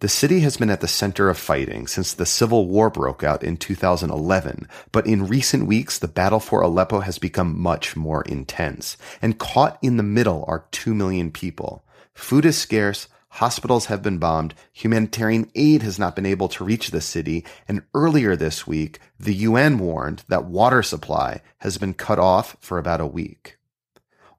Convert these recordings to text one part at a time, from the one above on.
The city has been at the center of fighting since the civil war broke out in 2011, but in recent weeks, the battle for Aleppo has become much more intense. And caught in the middle are 2 million people. Food is scarce, hospitals have been bombed, humanitarian aid has not been able to reach the city, and earlier this week, the UN warned that water supply has been cut off for about a week.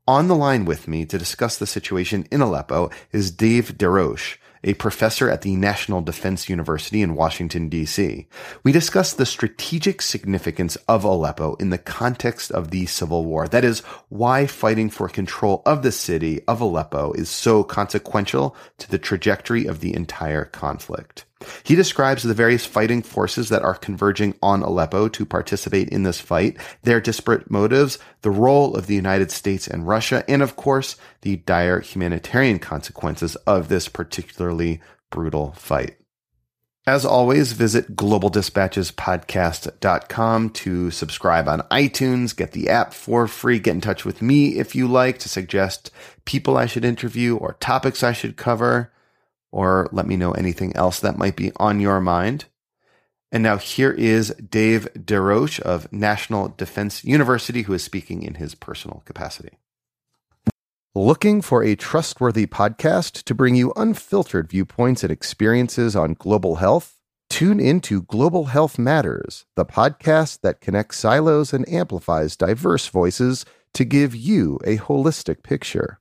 On the line with me to discuss the situation in Aleppo is Dave DesRoches, a professor at the National Defense University in Washington, D.C. We discussed the strategic significance of Aleppo in the context of the civil war. That is, why fighting for control of the city of Aleppo is so consequential to the trajectory of the entire conflict. He describes the various fighting forces that are converging on Aleppo to participate in this fight, their disparate motives, the role of the United States and Russia, and of course, the dire humanitarian consequences of this particularly brutal fight. As always, visit globaldispatchespodcast.com to subscribe on iTunes, get the app for free, get in touch with me if you like to suggest people I should interview or topics I should cover or let me know anything else that might be on your mind. And now here is Dave DesRoches of National Defense University, who is speaking in his personal capacity. Looking for a trustworthy podcast to bring you unfiltered viewpoints and experiences on global health? Tune into Global Health Matters, the podcast that connects silos and amplifies diverse voices to give you a holistic picture.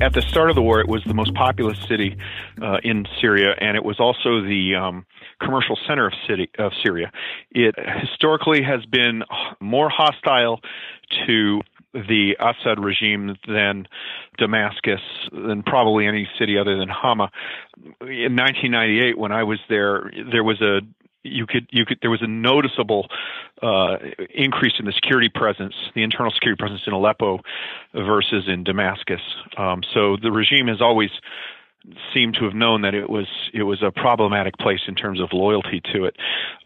at the start of the war, it was the most populous city uh, in Syria, and it was also the um, commercial center of city of Syria. It historically has been more hostile to the Assad regime than Damascus, than probably any city other than Hama. In 1998, when I was there, there was a you could you could there was a noticeable uh, increase in the security presence, the internal security presence in Aleppo versus in Damascus. Um, so the regime has always seemed to have known that it was it was a problematic place in terms of loyalty to it.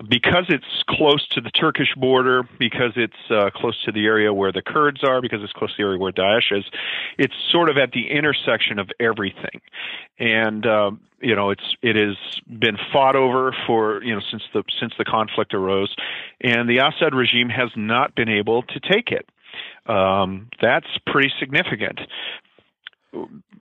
Because it's close to the Turkish border because it's uh, close to the area where the Kurds are because it's close to the area where Daesh is it's sort of at the intersection of everything. And um, you know it's it has been fought over for you know since the since the conflict arose. And the Assad regime has not been able to take it. Um, that's pretty significant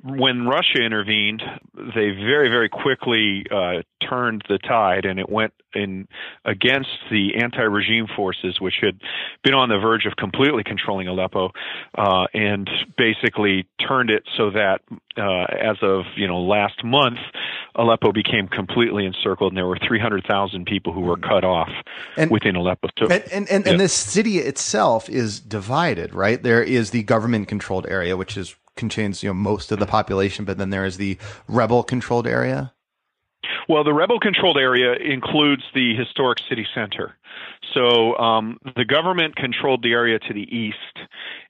when Russia intervened, they very, very quickly uh, turned the tide, and it went in against the anti-regime forces, which had been on the verge of completely controlling Aleppo, uh, and basically turned it so that, uh, as of you know last month, Aleppo became completely encircled, and there were 300,000 people who were cut off and, within Aleppo. So, and and, and, yeah. and this city itself is divided, right? There is the government-controlled area, which is contains you know most of the population, but then there is the rebel controlled area. Well, the rebel controlled area includes the historic city center. So um, the government controlled the area to the east.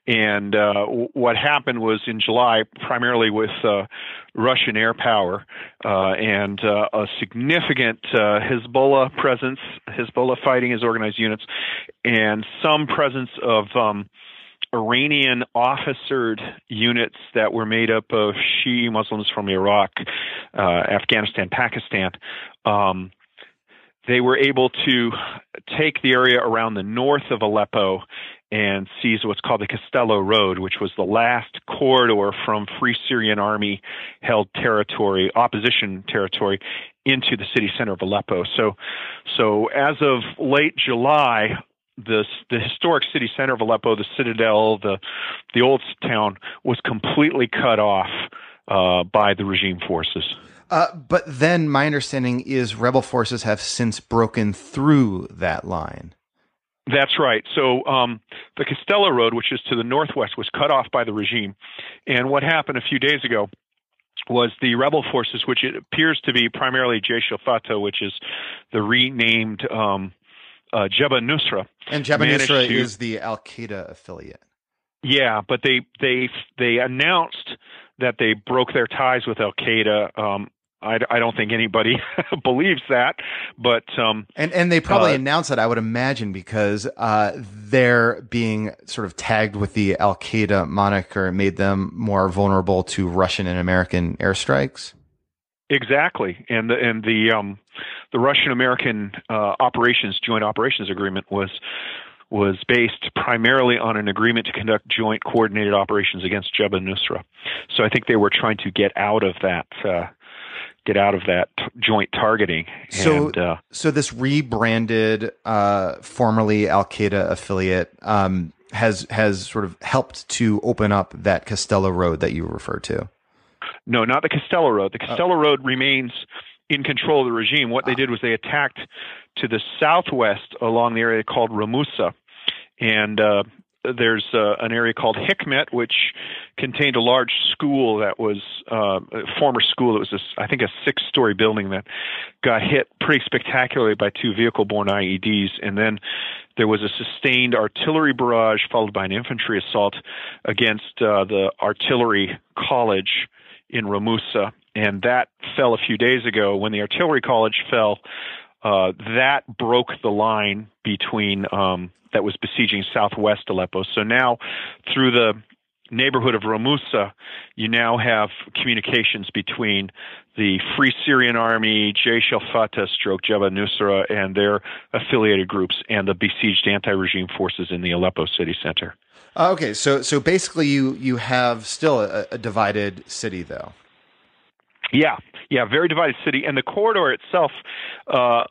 And uh, w- what happened was in July, primarily with uh, Russian air power uh, and uh, a significant uh, Hezbollah presence, Hezbollah fighting as organized units, and some presence of um, Iranian officered units that were made up of Shi'i Muslims from Iraq, uh, Afghanistan, Pakistan. Um, they were able to take the area around the north of Aleppo and seize what's called the Castello Road, which was the last corridor from Free Syrian Army held territory, opposition territory, into the city center of Aleppo. So, so as of late July, the the historic city center of Aleppo, the citadel, the the old town, was completely cut off uh, by the regime forces. Uh, but then my understanding is rebel forces have since broken through that line. That's right. So um, the Castello Road, which is to the northwest, was cut off by the regime. And what happened a few days ago was the rebel forces, which it appears to be primarily Jaish al-Fatah, which is the renamed um, uh, Jabhat Nusra. And Jabhat Nusra to, is the Al Qaeda affiliate. Yeah, but they they they announced that they broke their ties with Al Qaeda um, I, I don't think anybody believes that, but um, and and they probably uh, announced that I would imagine because uh, they're being sort of tagged with the Al Qaeda moniker made them more vulnerable to Russian and American airstrikes. Exactly, and the and the um, the Russian American uh, operations joint operations agreement was was based primarily on an agreement to conduct joint coordinated operations against Jabhat Nusra. So I think they were trying to get out of that uh, get out of that t- joint targeting. So, and, uh, so this rebranded, uh, formerly Al Qaeda affiliate, um, has has sort of helped to open up that Castello Road that you refer to. No, not the Castello Road. The Castello oh. Road remains in control of the regime. What they did was they attacked to the southwest along the area called Ramusa, and uh, there's uh, an area called Hikmet, which contained a large school that was uh, a former school. It was, a, I think, a six-story building that got hit pretty spectacularly by two vehicle-borne IEDs, and then there was a sustained artillery barrage followed by an infantry assault against uh, the artillery college in Ramusa, and that fell a few days ago. When the artillery college fell, uh, that broke the line between um, that was besieging southwest Aleppo. So now, through the neighborhood of Ramusa, you now have communications between the Free Syrian Army, Jaish al-Fatah, stroke Jabhat Nusra, and their affiliated groups, and the besieged anti-regime forces in the Aleppo city center. Uh, okay, so so basically, you you have still a, a divided city, though. Yeah, yeah, very divided city, and the corridor itself. Uh,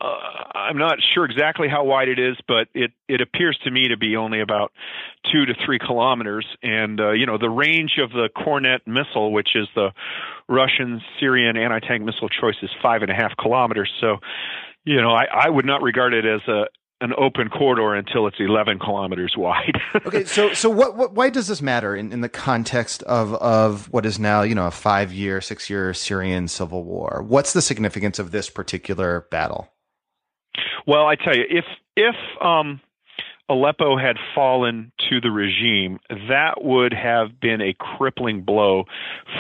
I'm not sure exactly how wide it is, but it it appears to me to be only about two to three kilometers. And uh, you know, the range of the Kornet missile, which is the Russian Syrian anti-tank missile choice, is five and a half kilometers. So, you know, I, I would not regard it as a an open corridor until it's 11 kilometers wide. okay, so so what, what why does this matter in, in the context of of what is now you know a five year, six year Syrian civil war? What's the significance of this particular battle? Well, I tell you, if if um, Aleppo had fallen to the regime, that would have been a crippling blow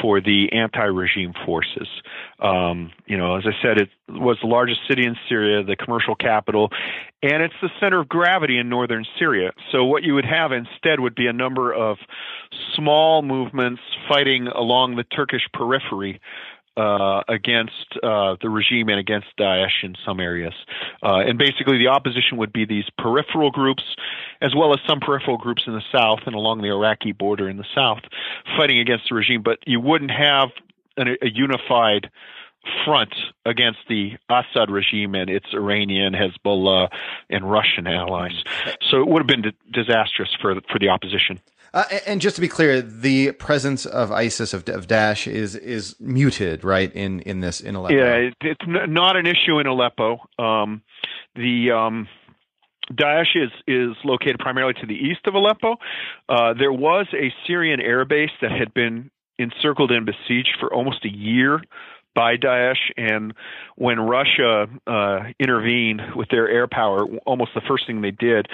for the anti-regime forces. Um, you know, as I said, it was the largest city in Syria, the commercial capital, and it's the center of gravity in northern Syria. So what you would have instead would be a number of small movements fighting along the Turkish periphery uh, against uh, the regime and against Daesh in some areas. Uh, and basically, the opposition would be these peripheral groups, as well as some peripheral groups in the south and along the Iraqi border in the south, fighting against the regime. But you wouldn't have an, a unified front against the Assad regime and its Iranian, Hezbollah, and Russian allies. So it would have been disastrous for for the opposition. Uh, and just to be clear, the presence of ISIS of, of Daesh is is muted, right? In in this in Aleppo. Yeah, it's not an issue in Aleppo. Um, the um, Daesh is is located primarily to the east of Aleppo. Uh, there was a Syrian air base that had been encircled and besieged for almost a year by Daesh. And when Russia uh, intervened with their air power, almost the first thing they did,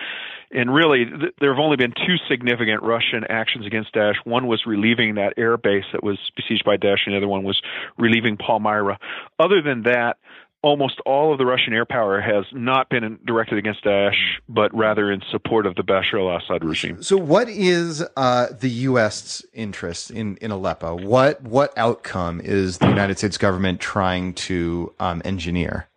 and really th- there have only been two significant Russian actions against Daesh. One was relieving that air base that was besieged by Daesh, and the other one was relieving Palmyra. Other than that, almost all of the Russian air power has not been directed against Daesh, but rather in support of the Bashar al-Assad regime. So, what is uh, the U.S.'s interest in, in Aleppo? What what outcome is the United States government trying to um, engineer?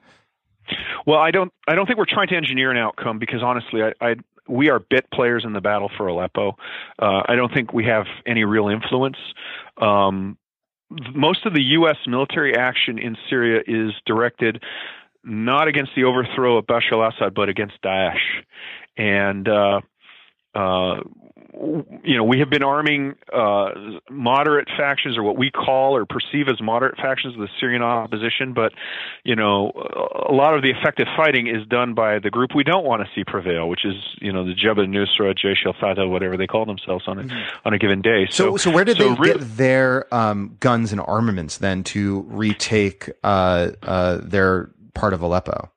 Well, I don't I don't think we're trying to engineer an outcome because honestly, I, I we are bit players in the battle for Aleppo. Uh, I don't think we have any real influence. Um, most of the U.S. military action in Syria is directed not against the overthrow of Bashar al-Assad, but against Daesh. and uh, uh, you know, we have been arming uh, moderate factions, or what we call or perceive as moderate factions of the Syrian opposition. But you know, a lot of the effective fighting is done by the group we don't want to see prevail, which is you know the Jabhat Nusra, Jaish al-Fatah, whatever they call themselves on a mm-hmm. on a given day. So, so, so where did so they re- get their um, guns and armaments then to retake uh, uh, their part of Aleppo?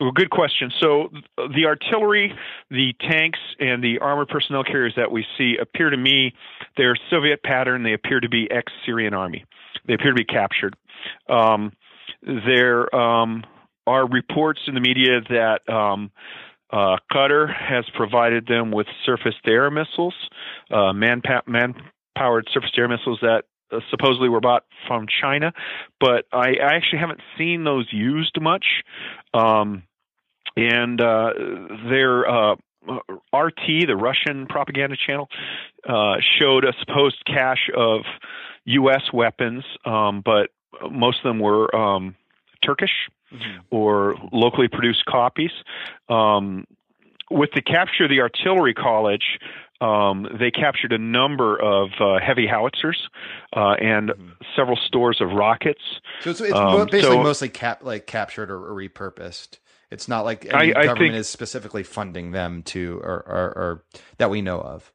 Well, good question. So the artillery, the tanks, and the armored personnel carriers that we see appear to me they're Soviet pattern. They appear to be ex-Syrian army. They appear to be captured. Um, there um, are reports in the media that um, uh, Qatar has provided them with surface-to-air missiles, uh, man-powered surface-to-air missiles that uh, supposedly were bought from China, but I, I, actually haven't seen those used much. Um, and uh, their uh, RT, the Russian propaganda channel, uh, showed a supposed cache of U.S. weapons, um, but most of them were um, Turkish mm-hmm. or locally produced copies. Um, with the capture of the artillery college, um, they captured a number of uh, heavy howitzers uh, and mm-hmm. several stores of rockets. So it's, it's um, basically so, mostly cap, like captured or, or repurposed. It's not like any I, I government think, is specifically funding them to, or, or, or, that we know of.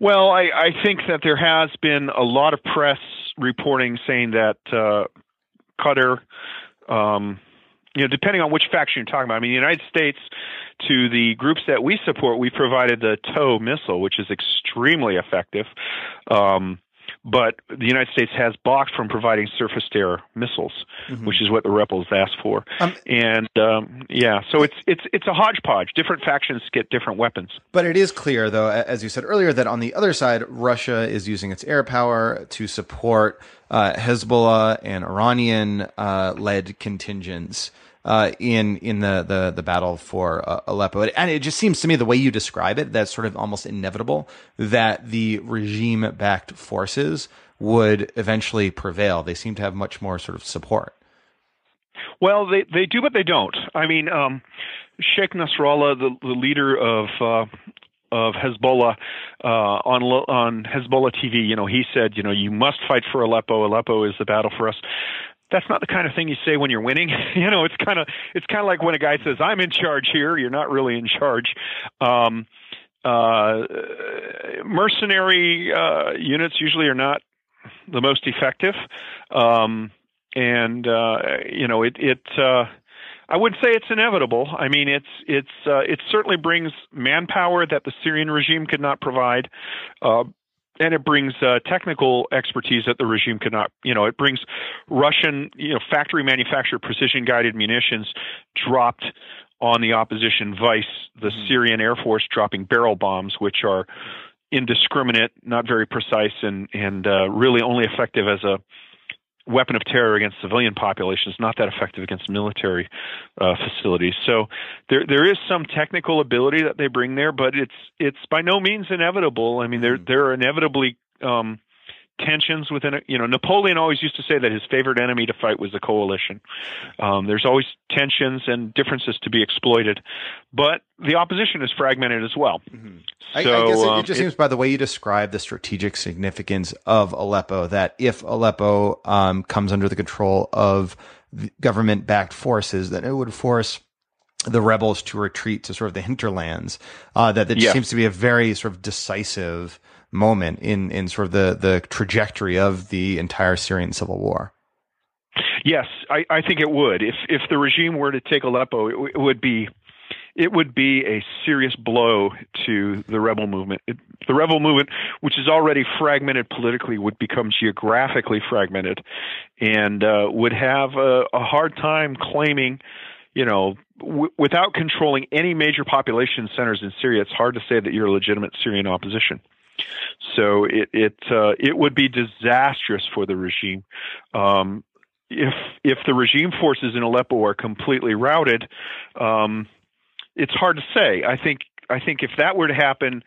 Well, I, I, think that there has been a lot of press reporting saying that uh, Qatar, um, you know, depending on which faction you're talking about. I mean, the United States, to the groups that we support, we provided the TOW missile, which is extremely effective. Um, but the United States has balked from providing surface-to-air missiles, mm-hmm. which is what the rebels asked for. Um, and um, yeah, so it's it's it's a hodgepodge. Different factions get different weapons. But it is clear, though, as you said earlier, that on the other side, Russia is using its air power to support uh, Hezbollah and Iranian-led uh, contingents uh, in in the the, the battle for uh, Aleppo. And it just seems to me the way you describe it, that's sort of almost inevitable that the regime backed forces would eventually prevail. They seem to have much more sort of support. Well, they they do, but they don't. I mean, um, Sheikh Nasrallah, the, the leader of uh, of Hezbollah uh, on on Hezbollah TV, you know, he said, you know, you must fight for Aleppo. Aleppo is the battle for us that's not the kind of thing you say when you're winning. you know, it's kind of it's kind of like when a guy says, "I'm in charge here." You're not really in charge. Um, uh, mercenary uh, units usually are not the most effective, um, and uh, you know it. it uh, I would say it's inevitable. I mean, it's it's uh, it certainly brings manpower that the Syrian regime could not provide. And it brings uh, technical expertise that the regime could not. You know, it brings Russian, you know, factory manufactured precision guided munitions dropped on the opposition vice the mm-hmm. Syrian Air Force dropping barrel bombs, which are indiscriminate, not very precise, and and uh, really only effective as a weapon of terror against civilian populations, not that effective against military uh, facilities. So there there is some technical ability that they bring there, but it's it's by no means inevitable. I mean, there mm-hmm. there are inevitably um, tensions within it. You know, Napoleon always used to say that his favorite enemy to fight was the coalition. Um, there's always tensions and differences to be exploited, but the opposition is fragmented as well. Mm-hmm. So, I, I, guess it, um, it just it, seems by the way you describe the strategic significance of Aleppo that if Aleppo um, comes under the control of government-backed forces, then it would force the rebels to retreat to sort of the hinterlands. Uh, that it yeah. seems to be a very sort of decisive moment in in sort of the the trajectory of the entire Syrian civil war. Yes, I, I think it would. If if the regime were to take Aleppo, it, it would be it would be a serious blow to the rebel movement. It, the rebel movement, which is already fragmented politically, would become geographically fragmented, and uh, would have a, a hard time claiming, you know, w- without controlling any major population centers in Syria. It's hard to say that you're a legitimate Syrian opposition. So it it uh, it would be disastrous for the regime. Um, if if the regime forces in Aleppo are completely routed, um, it's hard to say. I think I think if that were to happen,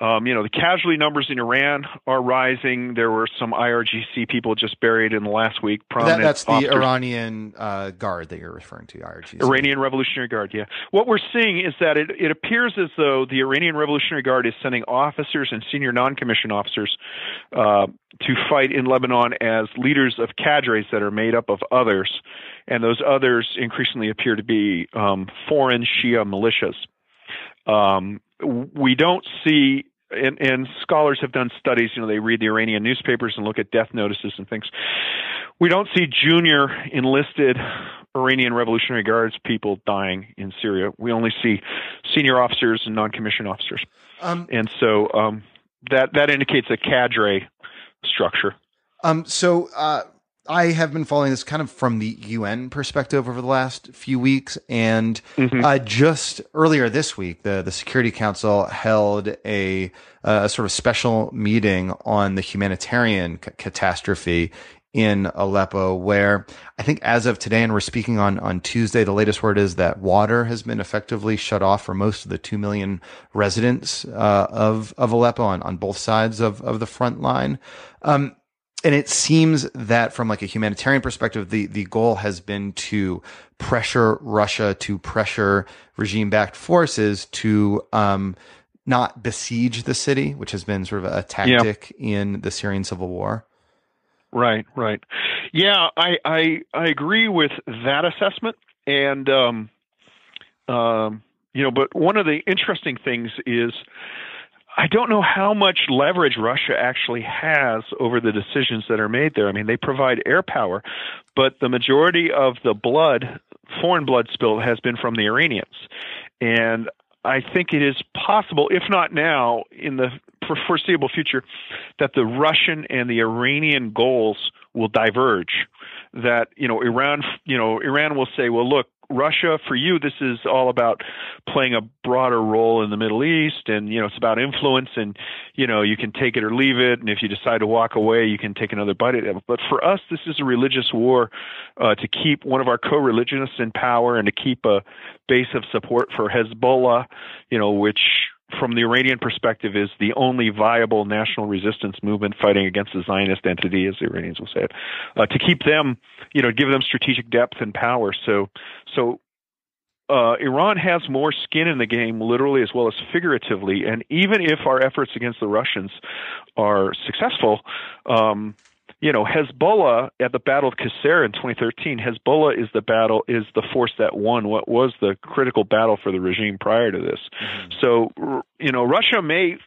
um, you know, the casualty numbers in Iran are rising. There were some IRGC people just buried in the last week. That, that's the officers. Iranian uh, Guard that you're referring to, IRGC. Iranian Revolutionary Guard, yeah. What we're seeing is that it, it appears as though the Iranian Revolutionary Guard is sending officers and senior non-commissioned officers uh, to fight in Lebanon as leaders of cadres that are made up of others, and those others increasingly appear to be um, foreign Shia militias. Um, we don't see and, and, scholars have done studies. You know, they read the Iranian newspapers and look at death notices and things. We don't see junior enlisted Iranian Revolutionary Guards people dying in Syria. We only see senior officers and non-commissioned officers, um, and so um, that that indicates a cadre structure. Um, so uh, I have been following this kind of from the UN perspective over the last few weeks, and mm-hmm. uh, just earlier this week, the the Security Council held a, a sort of special meeting on the humanitarian c- catastrophe in Aleppo, where I think as of today, and we're speaking on, on Tuesday, the latest word is that water has been effectively shut off for most of the 2 million residents uh, of, of Aleppo on, on both sides of, of the front line. Um, and it seems that from like a humanitarian perspective, the, the goal has been to pressure Russia, to pressure regime backed forces to, um, not besiege the city, which has been sort of a tactic yeah. in the Syrian civil war. Right, right. Yeah, I I, I agree with that assessment, and um, um, you know, but one of the interesting things is I don't know how much leverage Russia actually has over the decisions that are made there. I mean, they provide air power, but the majority of the blood, foreign blood spill, has been from the Iranians. And I think it is possible, if not now, in the foreseeable future, that the Russian and the Iranian goals will diverge. That you know, Iran, you know, Iran will say, "Well, look, Russia, for you, this is all about playing a broader role in the Middle East, and you know it's about influence, and you know you can take it or leave it, and if you decide to walk away, you can take another bite at it. But for us, this is a religious war uh, to keep one of our co-religionists in power and to keep a base of support for Hezbollah, you know, which from the Iranian perspective, is the only viable national resistance movement fighting against the Zionist entity, as the Iranians will say it, uh, to keep them, you know, give them strategic depth and power. So, so uh, Iran has more skin in the game, literally as well as figuratively. And even if our efforts against the Russians are successful, um, you know, Hezbollah at the Battle of Qusair in 2013, Hezbollah is the battle is the force that won what was the critical battle for the regime prior to this. Mm-hmm. So, you know, Russia may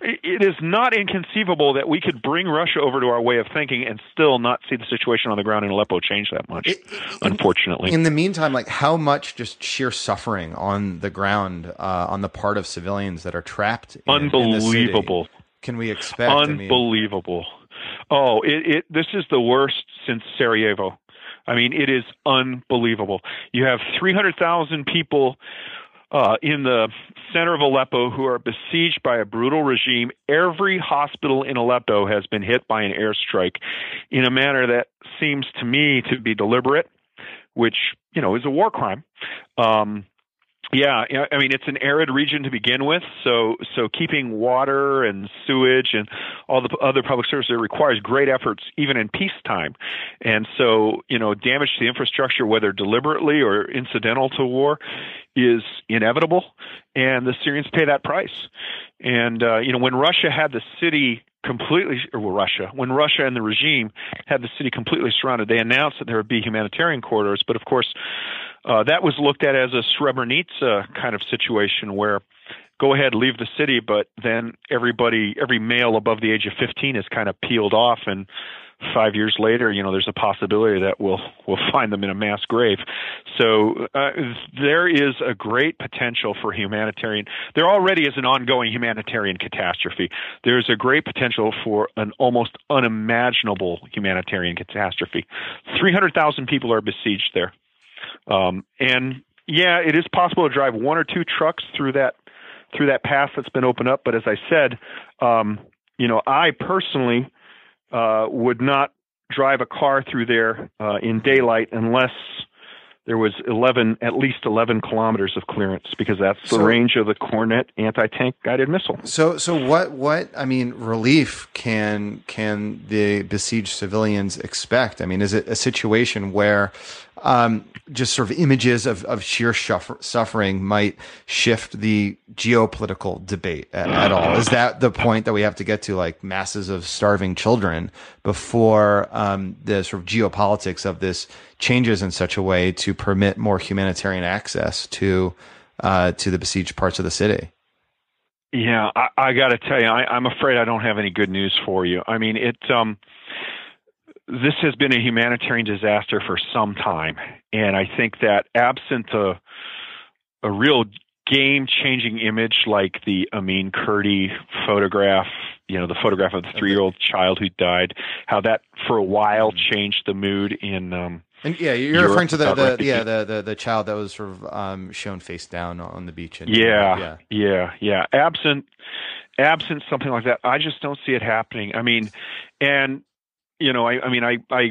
it is not inconceivable that we could bring Russia over to our way of thinking and still not see the situation on the ground in Aleppo change that much. It, unfortunately, in the meantime, like how much just sheer suffering on the ground uh, on the part of civilians that are trapped. In, Unbelievable. In can we expect? Unbelievable. I mean, Oh, it, it this is the worst since Sarajevo. I mean, it is unbelievable. You have 300,000 people uh, in the center of Aleppo who are besieged by a brutal regime. Every hospital in Aleppo has been hit by an airstrike in a manner that seems to me to be deliberate, which you know is a war crime. Um, yeah, I mean it's an arid region to begin with, so so keeping water and sewage and all the other public services requires great efforts even in peacetime. And so, you know, damage to the infrastructure whether deliberately or incidental to war is inevitable and the Syrians pay that price. And uh, you know, when Russia had the city completely, or well, Russia, when Russia and the regime had the city completely surrounded, they announced that there would be humanitarian corridors. But of course, uh, that was looked at as a Srebrenica kind of situation where go ahead, leave the city, but then everybody, every male above the age of 15 is kind of peeled off and five years later, you know, there's a possibility that we'll we'll find them in a mass grave. So uh, there is a great potential for humanitarian. There already is an ongoing humanitarian catastrophe. There's a great potential for an almost unimaginable humanitarian catastrophe. Three hundred thousand people are besieged there, um, and yeah, it is possible to drive one or two trucks through that through that path that's been opened up. But as I said, um, you know, I personally uh, would not drive a car through there uh, in daylight unless there was 11, at least 11 kilometers of clearance because that's the So- range of the Kornet anti-tank guided missile. So, so what? What I mean, relief can can the besieged civilians expect? I mean, is it a situation where um, just sort of images of, of sheer suffer, suffering might shift the geopolitical debate at, at all? Is that the point that we have to get to, like masses of starving children, before um, the sort of geopolitics of this changes in such a way to permit more humanitarian access to uh, to the besieged parts of the city? Yeah, I, I got to tell you, I, I'm afraid I don't have any good news for you. I mean, it. Um, this has been a humanitarian disaster for some time, and I think that absent a a real game-changing image like the Amin Kurdi photograph, you know, the photograph of the three-year-old child who died, how that for a while changed the mood in. Um, And yeah, you're Europe referring to the, the yeah the, the the child that was sort of um, shown face down on the beach. In, Yeah, yeah. yeah, yeah. Absent, absent something like that, I just don't see it happening. I mean, and you know, I, I mean, I, I,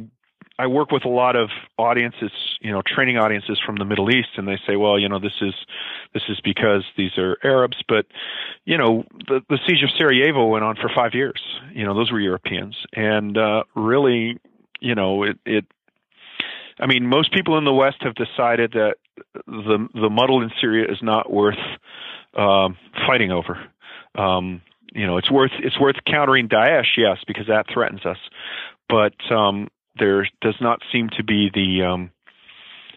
I work with a lot of audiences, you know, training audiences from the Middle East, and they say, well, you know, this is, this is because these are Arabs, but you know, the the siege of Sarajevo went on for five years. You know, those were Europeans, and uh, really, you know, it, it. I mean, most people in the West have decided that the the muddle in Syria is not worth um, fighting over. Um, you know, it's worth it's worth countering Daesh, yes, because that threatens us. But um, there does not seem to be the um,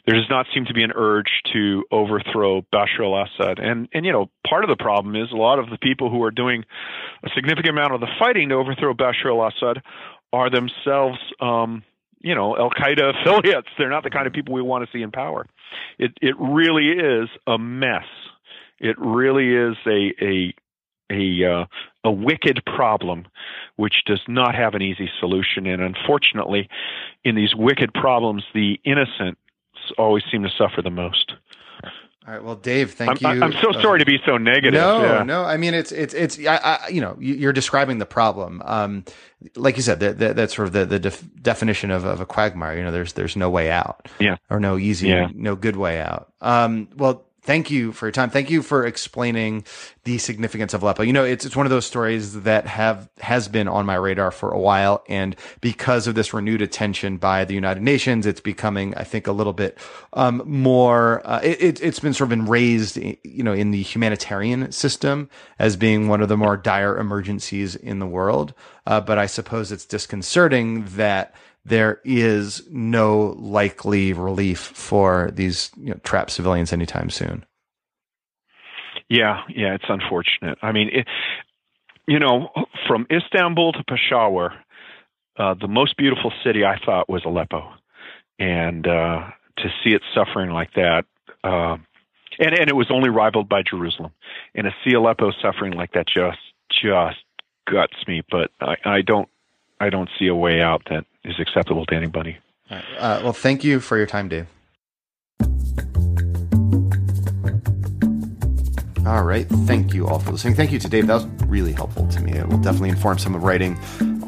there does not seem to be an urge to overthrow Bashar al-Assad. And and you know, part of the problem is a lot of the people who are doing a significant amount of the fighting to overthrow Bashar al-Assad are themselves um, you know, Al Qaeda affiliates. They're not the kind of people we want to see in power. It it really is a mess. It really is a a a uh, a wicked problem, which does not have an easy solution. And unfortunately, in these wicked problems, the innocent always seem to suffer the most. All right. Well, Dave, thank I'm, you. I'm so Uh, sorry to be so negative. No, yeah. no. I mean, it's it's it's. I, I, you know, you- you're describing the problem. Um, like you said, that, that that's sort of the the def- definition of, of a quagmire. You know, there's there's no way out. Yeah. Or no easy, Yeah. no good way out. Um. Well, thank you for your time. Thank you for explaining the significance of Aleppo. You know, it's it's one of those stories that have has been on my radar for a while, and because of this renewed attention by the United Nations, it's becoming, I think, a little bit um, more. Uh, it, it, it's been sort of been raised, you know, in the humanitarian system as being one of the more dire emergencies in the world. Uh, but I suppose it's disconcerting that there is no likely relief for these you know, trapped civilians anytime soon. Yeah, yeah, it's unfortunate. I mean, it, you know, from Istanbul to Peshawar, uh, the most beautiful city I thought was Aleppo, and uh, to see it suffering like that, uh, and and it was only rivaled by Jerusalem, and to see Aleppo suffering like that just just guts me. But I, I don't I don't see a way out that is acceptable to anybody. Uh, well, thank you for your time, Dave. All right. Thank you all for listening. Thank you to Dave. That was really helpful to me. It will definitely inform some of writing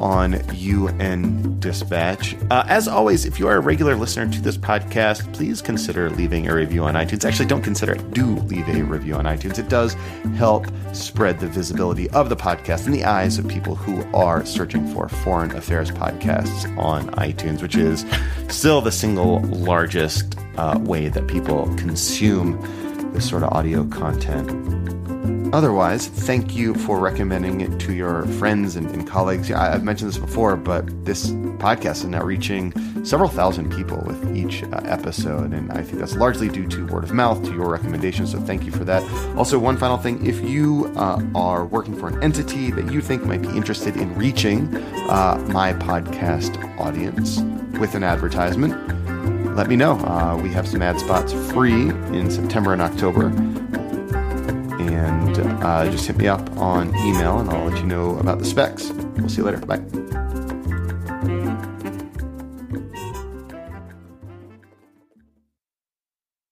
on UN Dispatch. Uh, as always, if you are a regular listener to this podcast, please consider leaving a review on iTunes. Actually, don't consider it. Do leave a review on iTunes. It does help spread the visibility of the podcast in the eyes of people who are searching for foreign affairs podcasts on iTunes, which is still the single largest uh, way that people consume this sort of audio content. Otherwise, thank you for recommending it to your friends and, and colleagues. I- I've mentioned this before, but this podcast is now reaching several thousand people with each uh, episode, and I think that's largely due to word of mouth, to your recommendations. So thank you for that. Also, one final thing: if you uh, are working for an entity that you think might be interested in reaching uh, my podcast audience with an advertisement, let me know. Uh, we have some ad spots free in September and October. And uh, just hit me up on email and I'll let you know about the specs. We'll see you later. Bye.